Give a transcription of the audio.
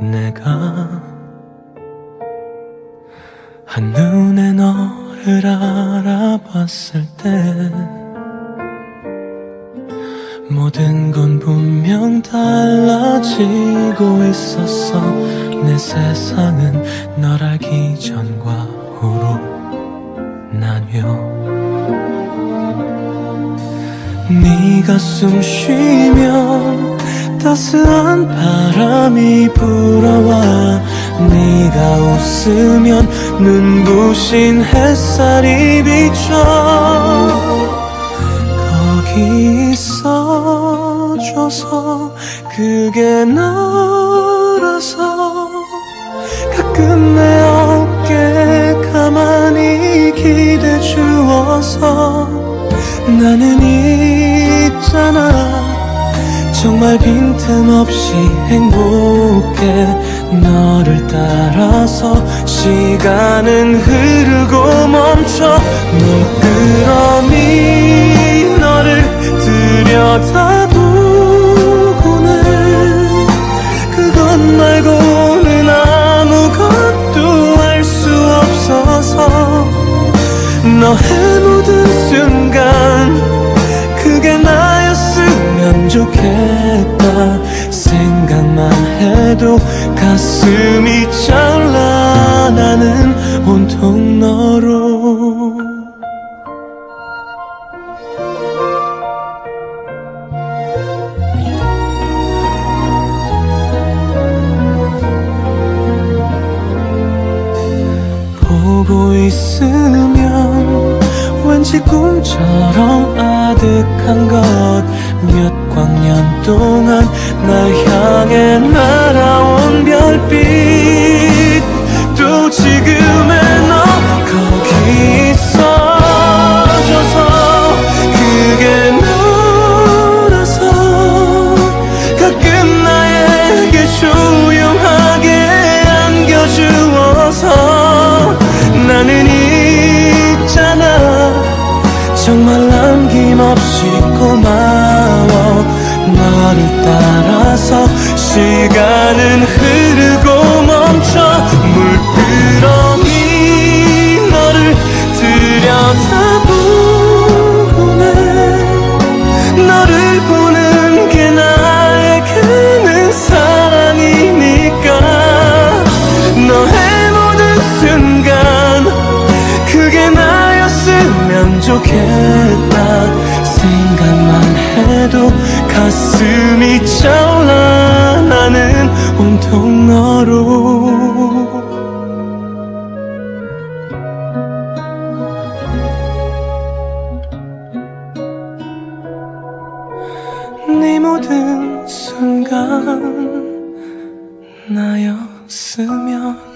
내가 한눈에 너를 알아봤을 때 모든 건 분명 달라지고 있었어. 내 세상은 널 알기 전과 후로 나뉘어. 네가 숨 쉬면 따스한 바람이 불어와 네가 웃으면 눈부신 햇살이 비쳐 거기 있어줘서 그게 너라서 가끔 내 어깨 가만히 기대 주어서 나는 정말 빈틈없이 행복해 너를 따라서 시간은 흐르고 멈춰 물끄러미 너를 들여다보고는 그것 말고는 아무것도 알 수 없어서 너 나였으면 좋겠다. 생각만 해도 가슴이 차올라. 나는 온통 너로. 보고 있으면 왠지 꿈처럼 아득한 것 몇 광년 동안 날 향해 날아온 별빛 너를 따라서 시간은 흐르고 멈춰 물끄러미 너를 들여다보고는 너를 보는 게 나에게는 사랑이니까. 너의 모든 순간 그게 나였으면 좋겠다. 생각만 해도 가슴이 차올라 나는 온통 너로. 네 모든 순간 나였으면